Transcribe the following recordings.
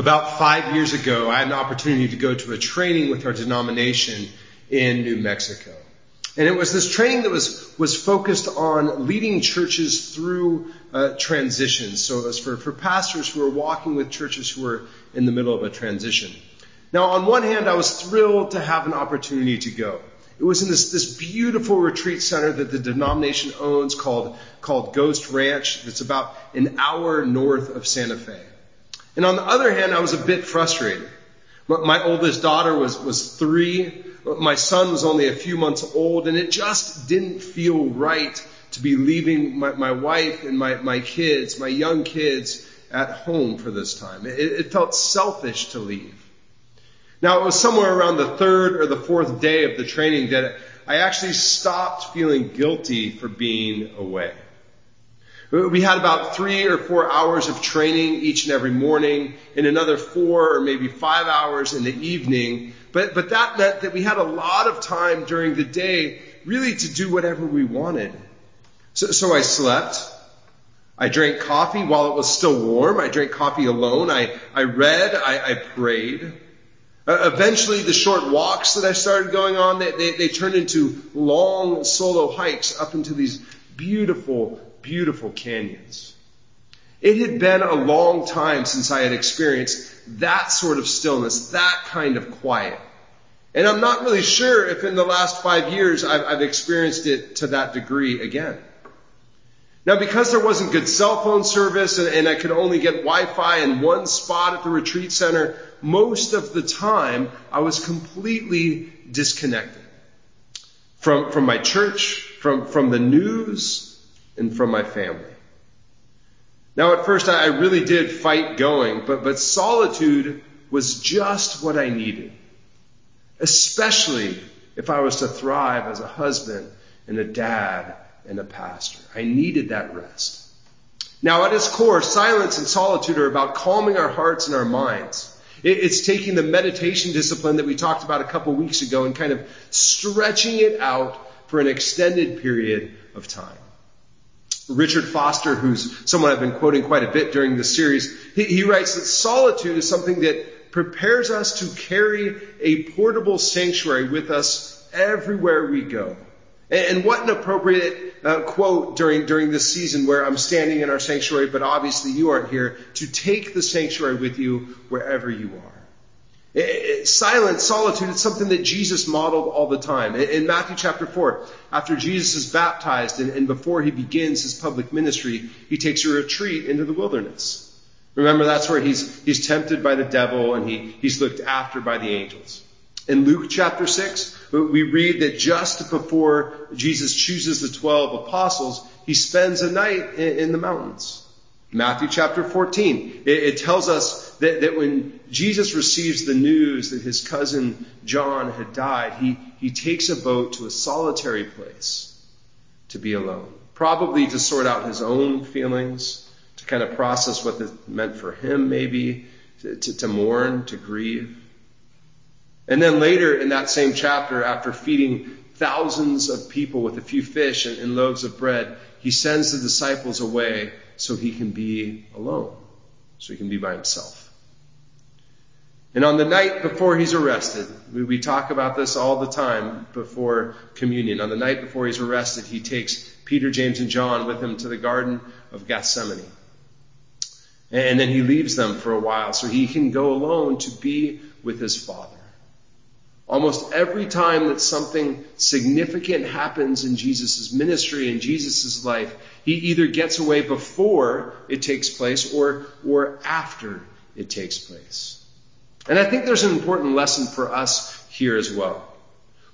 About five years ago, I had an opportunity to go to a training with our denomination in New Mexico. And it was this training that was, was focused on leading churches through uh, transitions. So it was for, for pastors who were walking with churches who were in the middle of a transition. Now, on one hand, I was thrilled to have an opportunity to go. It was in this, this beautiful retreat center that the denomination owns called, called Ghost Ranch. That's about an hour north of Santa Fe. And on the other hand, I was a bit frustrated. My oldest daughter was, was three. My son was only a few months old and it just didn't feel right to be leaving my, my wife and my, my kids, my young kids at home for this time. It, it felt selfish to leave. Now it was somewhere around the third or the fourth day of the training that I actually stopped feeling guilty for being away. We had about three or four hours of training each and every morning and another four or maybe five hours in the evening. But, but that meant that we had a lot of time during the day really to do whatever we wanted. So, so I slept. I drank coffee while it was still warm. I drank coffee alone. I, I read. I, I prayed. Uh, eventually, the short walks that I started going on, they, they, they turned into long solo hikes up into these beautiful beautiful canyons. It had been a long time since I had experienced that sort of stillness, that kind of quiet. And I'm not really sure if in the last five years I've, I've experienced it to that degree again. Now, because there wasn't good cell phone service and, and, I could only get Wi-Fi in one spot at the retreat center, most of the time I was completely disconnected from, from my church, from, from the news, and from my family. Now at first I really did fight going, but, but solitude was just what I needed. Especially if I was to thrive as a husband and a dad and a pastor. I needed that rest. Now at its core, silence and solitude are about calming our hearts and our minds. It's taking the meditation discipline that we talked about a couple weeks ago and kind of stretching it out for an extended period of time. Richard Foster, who's someone I've been quoting quite a bit during this series, he, he writes that solitude is something that prepares us to carry a portable sanctuary with us everywhere we go. And, what an appropriate uh, quote during during this season where I'm standing in our sanctuary, but obviously you aren't here to take the sanctuary with you wherever you are. Eh, eh, Silence, solitude, it's something that Jesus modeled all the time. In Matthew chapter 4, after Jesus is baptized and, and, before he begins his public ministry, he takes a retreat into the wilderness. Remember, that's where he's, he's tempted by the devil and he, he's looked after by the angels. In Luke chapter 6, we read that just before Jesus chooses the 12 apostles, he spends a night in, in the mountains. Matthew chapter 14, it, it tells us that, that when Jesus receives the news that his cousin John had died, he, he takes a boat to a solitary place to be alone. Probably to sort out his own feelings, to kind of process what this meant for him, maybe, to, to, to mourn, to grieve. And then later in that same chapter, after feeding thousands of people with a few fish and, and loaves of bread, he sends the disciples away so he can be alone, so he can be by himself. And on the night before he's arrested, we, we, talk about this all the time before communion. On the night before he's arrested, he takes Peter, James, and John with him to the Garden of Gethsemane. And then he leaves them for a while so he can go alone to be with his Father. Almost every time that something significant happens in Jesus' ministry and Jesus' life, he either gets away before it takes place or, or after it takes place. And I think there's an important lesson for us here as well.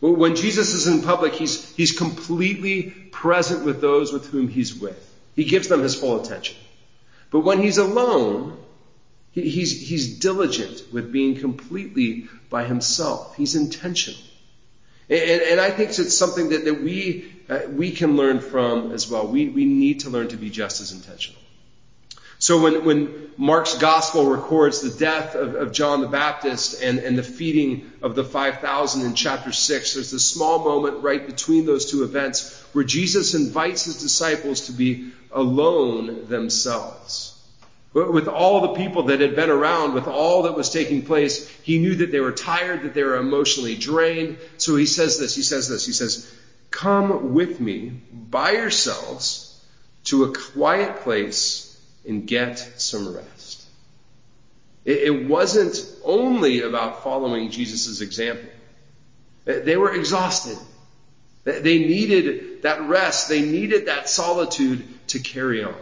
When Jesus is in public, he's, he's completely present with those with whom he's with. He gives them his full attention. But when he's alone, he, he's, he's diligent with being completely by himself. He's intentional. And, and I think it's something that, that we, uh, we can learn from as well. We, we need to learn to be just as intentional. So when, when Mark's gospel records the death of, of John the Baptist and, and the feeding of the 5,000 in chapter 6, there's this small moment right between those two events where Jesus invites his disciples to be alone themselves. With all the people that had been around, with all that was taking place, he knew that they were tired, that they were emotionally drained. So he says this, he says this, he says, Come with me by yourselves to a quiet place and get some rest. It wasn't only about following Jesus' example. They were exhausted. They needed that rest. They needed that solitude to carry on.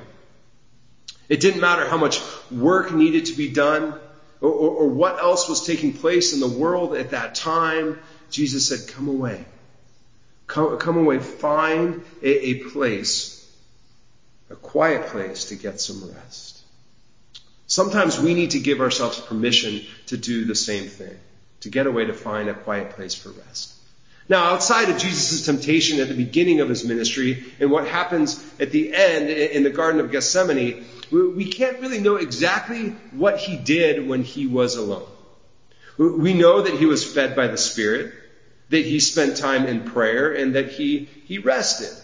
It didn't matter how much work needed to be done or, or, or, what else was taking place in the world at that time. Jesus said, come away. Come, come away. Find a, a place, a quiet place to get some rest. Sometimes we need to give ourselves permission to do the same thing, to get away to find a quiet place for rest. Now, outside of Jesus' temptation at the beginning of his ministry and what happens at the end in the Garden of Gethsemane, we can't really know exactly what he did when he was alone. We know that he was fed by the Spirit, that he spent time in prayer, and that he, he rested.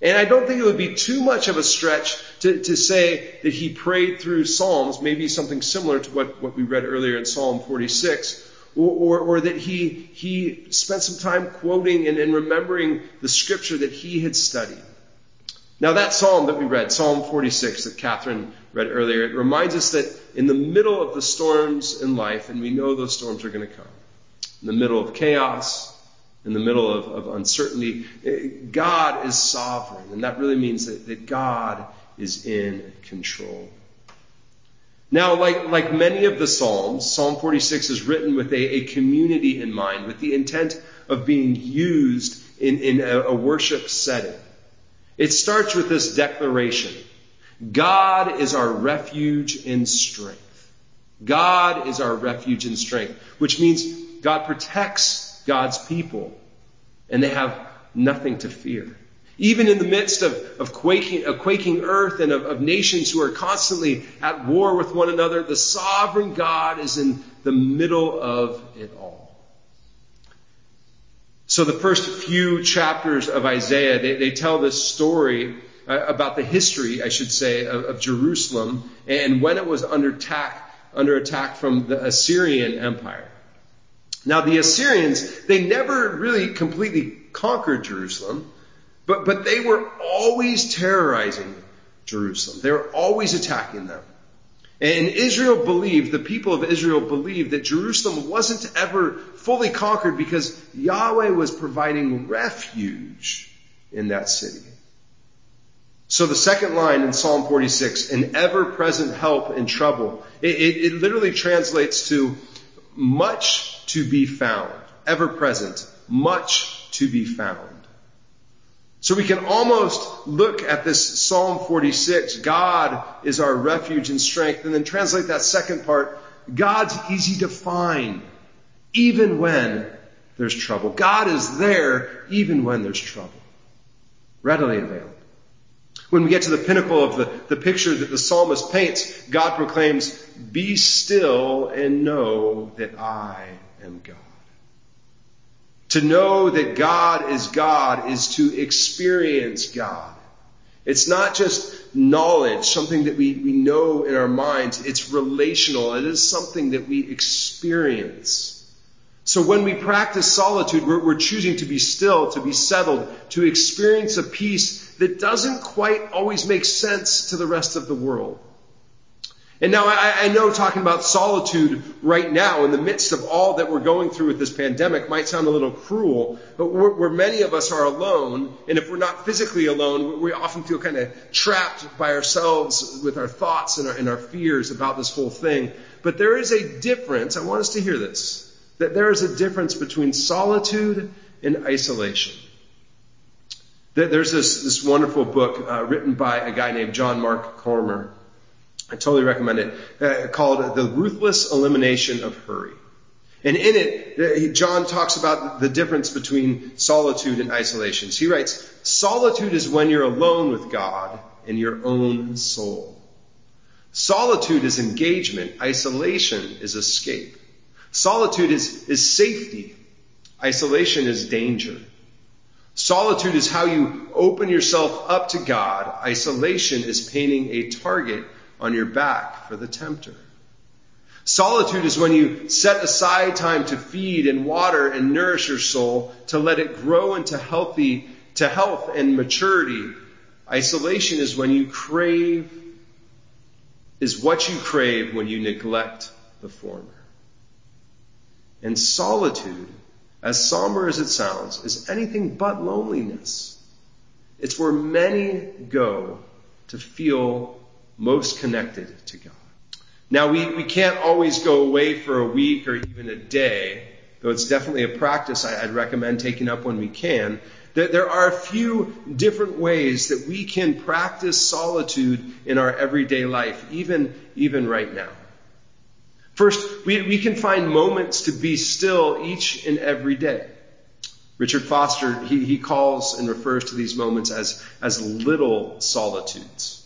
And I don't think it would be too much of a stretch to, to say that he prayed through Psalms, maybe something similar to what, what we read earlier in Psalm 46, or, or, or, that he, he spent some time quoting and, and remembering the scripture that he had studied. Now that psalm that we read, Psalm 46 that Catherine read earlier, it reminds us that in the middle of the storms in life, and we know those storms are going to come, in the middle of chaos, in the middle of, of uncertainty, eh, God is sovereign, and that really means that, that God is in control. Now, like, like many of the Psalms, Psalm 46 is written with a, a community in mind, with the intent of being used in, in a, a worship setting. It starts with this declaration. God is our refuge and strength. God is our refuge and strength, which means God protects God's people and they have nothing to fear. Even in the midst of, of quaking, a quaking earth and of, of nations who are constantly at war with one another, the sovereign God is in the middle of it all. So the first few chapters of Isaiah, they, they tell this story uh, about the history, I should say, of, of, Jerusalem and when it was under attack, under attack from the Assyrian Empire. Now the Assyrians, they never really completely conquered Jerusalem. But, but they were always terrorizing Jerusalem. They were always attacking them. And Israel believed, the people of Israel believed that Jerusalem wasn't ever fully conquered because Yahweh was providing refuge in that city. So the second line in Psalm 46, an ever-present help in trouble, it, it, it literally translates to much to be found. Ever-present, much to be found. So we can almost look at this Psalm 46, God is our refuge and strength, and then translate that second part, God's easy to find, even when there's trouble. God is there, even when there's trouble. Readily available. When we get to the pinnacle of the, the picture that the psalmist paints, God proclaims, Be still and know that I am God. To know that God is God is to experience God. It's not just knowledge, something that we, we know in our minds. It's relational. It is something that we experience. So when we practice solitude, we're, we're choosing to be still, to be settled, to experience a peace that doesn't quite always make sense to the rest of the world. And now I, I, know talking about solitude right now in the midst of all that we're going through with this pandemic might sound a little cruel, but where many of us are alone, and if we're not physically alone, we often feel kind of trapped by ourselves with our thoughts and our, and our fears about this whole thing. But there is a difference, I want us to hear this, that there is a difference between solitude and isolation. There's this, this wonderful book uh, written by a guy named John Mark Comer I totally recommend it, uh, called The Ruthless Elimination of Hurry. And in it, uh, John talks about the difference between solitude and isolation. He writes, solitude is when you're alone with God and your own soul. Solitude is engagement. Isolation is escape. Solitude is, is safety. Isolation is danger. Solitude is how you open yourself up to God. Isolation is painting a target on your back for the tempter. Solitude is when you set aside time to feed and water and nourish your soul, to let it grow into healthy, to health and maturity. Isolation is when you crave, is what you crave when you neglect the former. And solitude, as somber as it sounds, is anything but loneliness. It's where many go to feel most connected to God. Now, we, we can't always go away for a week or even a day, though it's definitely a practice I'd recommend taking up when we can. There are a few different ways that we can practice solitude in our everyday life, even, even right now. First, we, we can find moments to be still each and every day. Richard Foster, he, he calls and refers to these moments as, as little solitudes.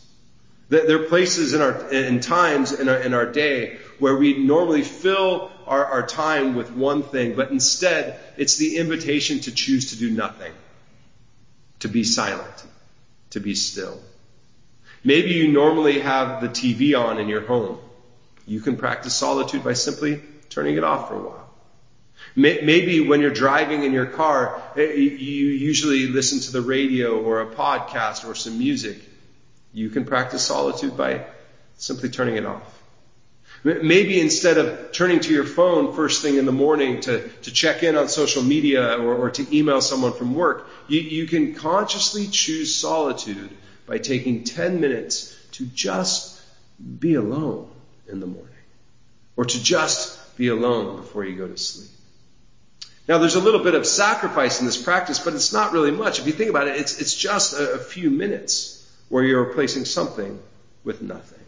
There are places in our, in times in our, in our day where we normally fill our, our time with one thing, but instead it's the invitation to choose to do nothing, to be silent, to be still. Maybe you normally have the TV on in your home. You can practice solitude by simply turning it off for a while. Maybe when you're driving in your car, eh, you usually listen to the radio or a podcast or some music. You can practice solitude by simply turning it off. Maybe instead of turning to your phone first thing in the morning to, to check in on social media or, or to email someone from work, you, you can consciously choose solitude by taking 10 minutes to just be alone in the morning or to just be alone before you go to sleep. Now, there's a little bit of sacrifice in this practice, but it's not really much. If you think about it, it's, it's just a, a few minutes where you're replacing something with nothing.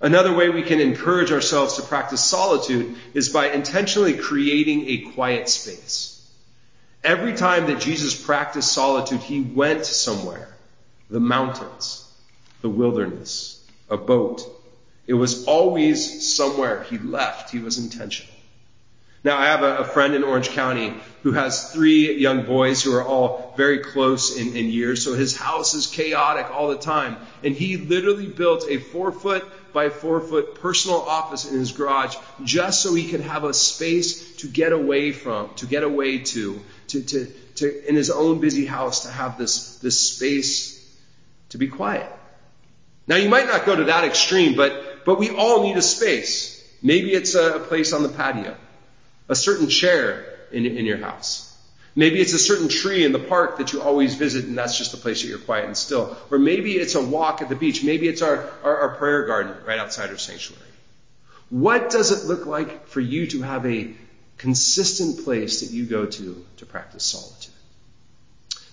Another way we can encourage ourselves to practice solitude is by intentionally creating a quiet space. Every time that Jesus practiced solitude, he went somewhere. The mountains, the wilderness, a boat. It was always somewhere he left. He was intentional. Now, I have a, a, friend in Orange County who has three young boys who are all very close in, in years, so his house is chaotic all the time. And he literally built a four foot by four foot personal office in his garage just so he could have a space to get away from, to get away to, to, to, to in his own busy house to have this, this space to be quiet. Now, you might not go to that extreme, but, but we all need a space. Maybe it's a, a place on the patio a certain chair in, in your house. Maybe it's a certain tree in the park that you always visit and that's just the place that you're quiet and still. Or maybe it's a walk at the beach. Maybe it's our, our, our prayer garden right outside our sanctuary. What does it look like for you to have a consistent place that you go to to practice solitude?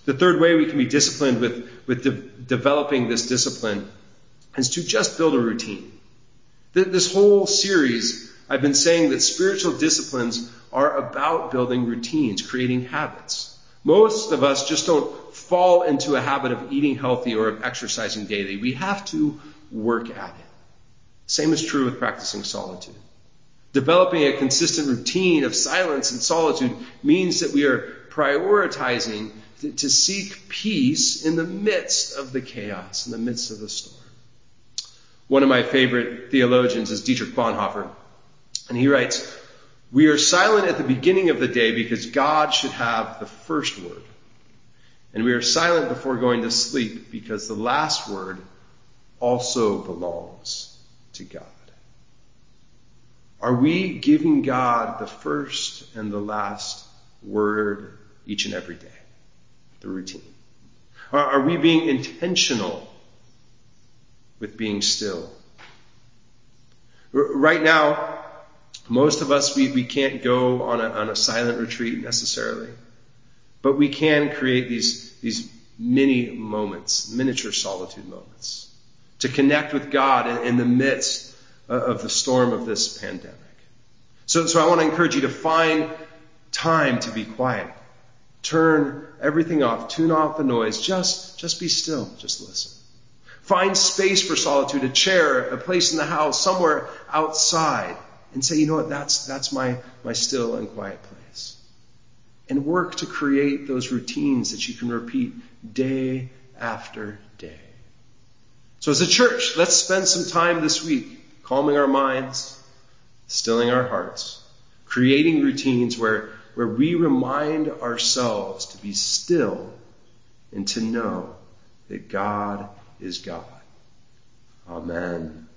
The third way we can be disciplined with, with de- developing this discipline is to just build a routine. This whole series I've been saying that spiritual disciplines are about building routines, creating habits. Most of us just don't fall into a habit of eating healthy or of exercising daily. We have to work at it. Same is true with practicing solitude. Developing a consistent routine of silence and solitude means that we are prioritizing to, seek peace in the midst of the chaos, in the midst of the storm. One of my favorite theologians is Dietrich Bonhoeffer. And he writes, We are silent at the beginning of the day because God should have the first word. And we are silent before going to sleep because the last word also belongs to God. Are we giving God the first and the last word each and every day? The routine. Are, we being intentional with being still? Right now, most of us, we, we can't go on a, on a silent retreat necessarily, but we can create these, these mini moments, miniature solitude moments, to connect with God in, in the midst of the storm of this pandemic. So, so I want to encourage you to find time to be quiet. Turn everything off, tune off the noise, just, just be still, just listen. Find space for solitude, a chair, a place in the house, somewhere outside and say, you know what, that's, that's my, my still and quiet place. And work to create those routines that you can repeat day after day. So as a church, let's spend some time this week calming our minds, stilling our hearts, creating routines where, where we remind ourselves to be still and to know that God is God. Amen.